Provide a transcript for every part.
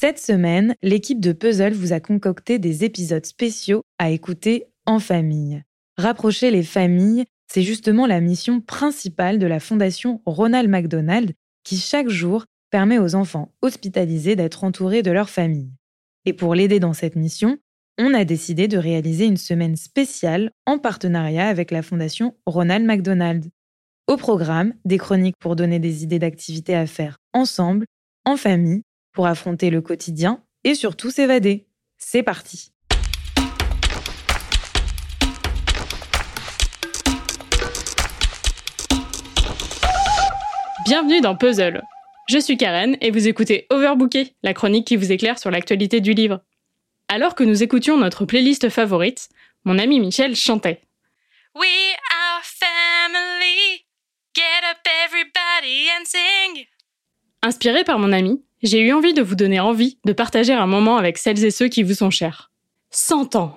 Cette semaine, l'équipe de Puzzle vous a concocté des épisodes spéciaux à écouter en famille. Rapprocher les familles, c'est justement la mission principale de la Fondation Ronald McDonald qui chaque jour permet aux enfants hospitalisés d'être entourés de leur famille. Et pour l'aider dans cette mission, on a décidé de réaliser une semaine spéciale en partenariat avec la Fondation Ronald McDonald. Au programme, des chroniques pour donner des idées d'activités à faire ensemble, en famille pour affronter le quotidien et surtout s'évader. C'est parti Bienvenue dans Puzzle. Je suis Karen et vous écoutez Overbooké, la chronique qui vous éclaire sur l'actualité du livre. Alors que nous écoutions notre playlist favorite, mon ami Michel chantait. We are family. Get up everybody and sing. Inspiré par mon ami, j'ai eu envie de vous donner envie de partager un moment avec celles et ceux qui vous sont chers. 100 ans.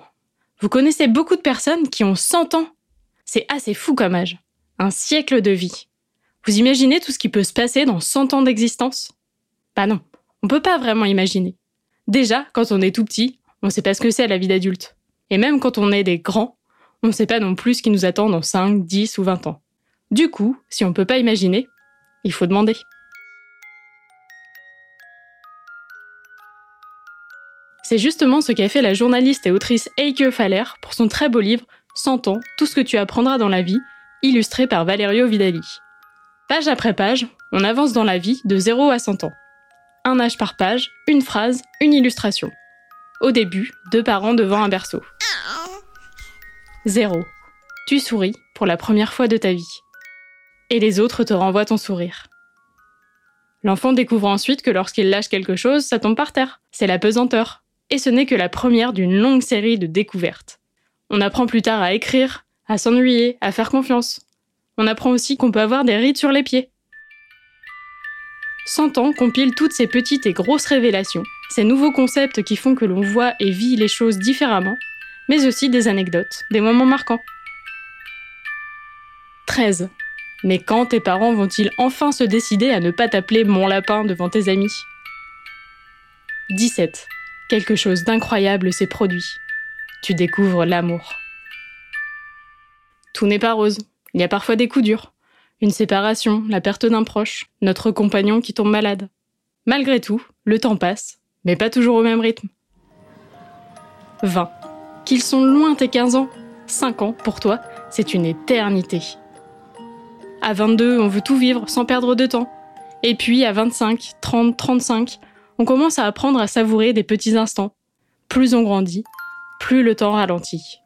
Vous connaissez beaucoup de personnes qui ont 100 ans. C'est assez fou comme âge. Un siècle de vie. Vous imaginez tout ce qui peut se passer dans 100 ans d'existence? Bah non, on peut pas vraiment imaginer. Déjà, quand on est tout petit, on sait pas ce que c'est la vie d'adulte. Et même quand on est des grands, on sait pas non plus ce qui nous attend dans 5, 10 ou 20 ans. Du coup, si on peut pas imaginer, il faut demander. C'est justement ce qu'a fait la journaliste et autrice Eike Faller pour son très beau livre 100 ans, tout ce que tu apprendras dans la vie, illustré par Valerio Vidali. Page après page, on avance dans la vie de 0 à 100 ans. Un âge par page, une phrase, une illustration. Au début, deux parents devant un berceau. 0. Tu souris pour la première fois de ta vie. Et les autres te renvoient ton sourire. L'enfant découvre ensuite que lorsqu'il lâche quelque chose, ça tombe par terre. C'est la pesanteur et ce n'est que la première d'une longue série de découvertes. On apprend plus tard à écrire, à s'ennuyer, à faire confiance. On apprend aussi qu'on peut avoir des rides sur les pieds. 100 ans compile toutes ces petites et grosses révélations, ces nouveaux concepts qui font que l'on voit et vit les choses différemment, mais aussi des anecdotes, des moments marquants. 13. Mais quand tes parents vont-ils enfin se décider à ne pas t'appeler mon lapin devant tes amis? 17. Quelque chose d'incroyable s'est produit. Tu découvres l'amour. Tout n'est pas rose. Il y a parfois des coups durs. Une séparation, la perte d'un proche, notre compagnon qui tombe malade. Malgré tout, le temps passe, mais pas toujours au même rythme. 20. Qu'ils sont loin tes 15 ans. 5 ans, pour toi, c'est une éternité. À 22, on veut tout vivre sans perdre de temps. Et puis à 25, 30, 35, on commence à apprendre à savourer des petits instants. Plus on grandit, plus le temps ralentit.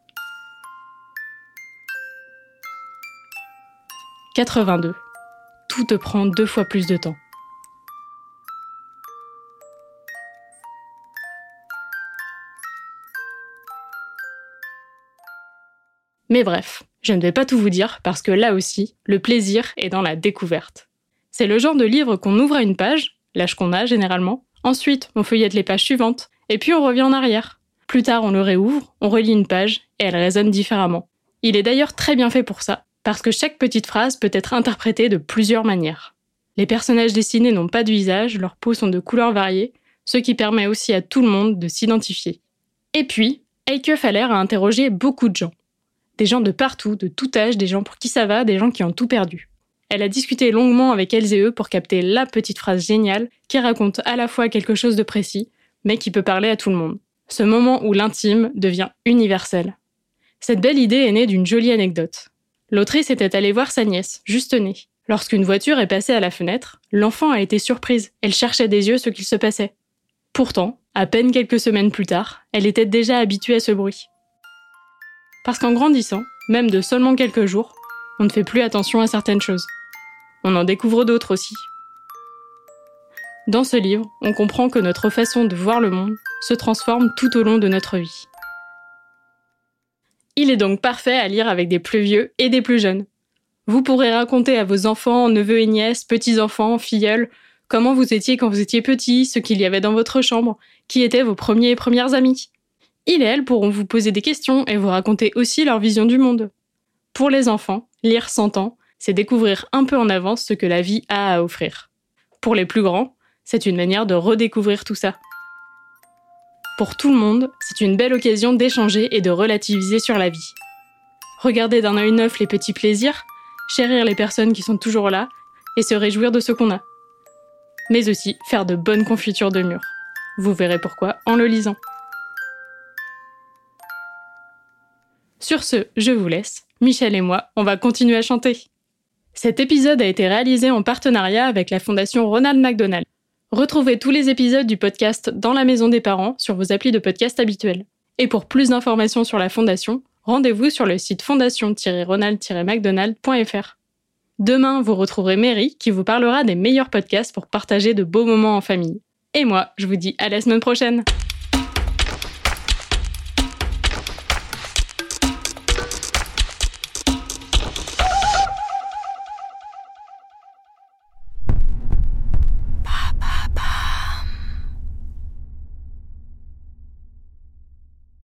82. Tout te prend deux fois plus de temps. Mais bref, je ne vais pas tout vous dire parce que là aussi, le plaisir est dans la découverte. C'est le genre de livre qu'on ouvre à une page, l'âge qu'on a généralement, Ensuite, on feuillette les pages suivantes, et puis on revient en arrière. Plus tard, on le réouvre, on relit une page, et elle résonne différemment. Il est d'ailleurs très bien fait pour ça, parce que chaque petite phrase peut être interprétée de plusieurs manières. Les personnages dessinés n'ont pas de visage, leurs peaux sont de couleurs variées, ce qui permet aussi à tout le monde de s'identifier. Et puis, Eike Faller a interrogé beaucoup de gens. Des gens de partout, de tout âge, des gens pour qui ça va, des gens qui ont tout perdu. Elle a discuté longuement avec elles et eux pour capter la petite phrase géniale qui raconte à la fois quelque chose de précis, mais qui peut parler à tout le monde. Ce moment où l'intime devient universel. Cette belle idée est née d'une jolie anecdote. L'autrice était allée voir sa nièce, juste née. Lorsqu'une voiture est passée à la fenêtre, l'enfant a été surprise. Elle cherchait des yeux ce qu'il se passait. Pourtant, à peine quelques semaines plus tard, elle était déjà habituée à ce bruit. Parce qu'en grandissant, même de seulement quelques jours, on ne fait plus attention à certaines choses. On en découvre d'autres aussi. Dans ce livre, on comprend que notre façon de voir le monde se transforme tout au long de notre vie. Il est donc parfait à lire avec des plus vieux et des plus jeunes. Vous pourrez raconter à vos enfants, neveux et nièces, petits-enfants, filleuls, comment vous étiez quand vous étiez petit, ce qu'il y avait dans votre chambre, qui étaient vos premiers et premières amis. Ils et elles pourront vous poser des questions et vous raconter aussi leur vision du monde. Pour les enfants, lire 100 ans, c'est découvrir un peu en avance ce que la vie a à offrir. Pour les plus grands, c'est une manière de redécouvrir tout ça. Pour tout le monde, c'est une belle occasion d'échanger et de relativiser sur la vie. Regarder d'un œil neuf les petits plaisirs, chérir les personnes qui sont toujours là et se réjouir de ce qu'on a. Mais aussi faire de bonnes confitures de mûres. Vous verrez pourquoi en le lisant. Sur ce, je vous laisse. Michel et moi, on va continuer à chanter. Cet épisode a été réalisé en partenariat avec la Fondation Ronald McDonald. Retrouvez tous les épisodes du podcast Dans la maison des parents sur vos applis de podcast habituels. Et pour plus d'informations sur la Fondation, rendez-vous sur le site fondation-ronald-mcdonald.fr. Demain, vous retrouverez Mary qui vous parlera des meilleurs podcasts pour partager de beaux moments en famille. Et moi, je vous dis à la semaine prochaine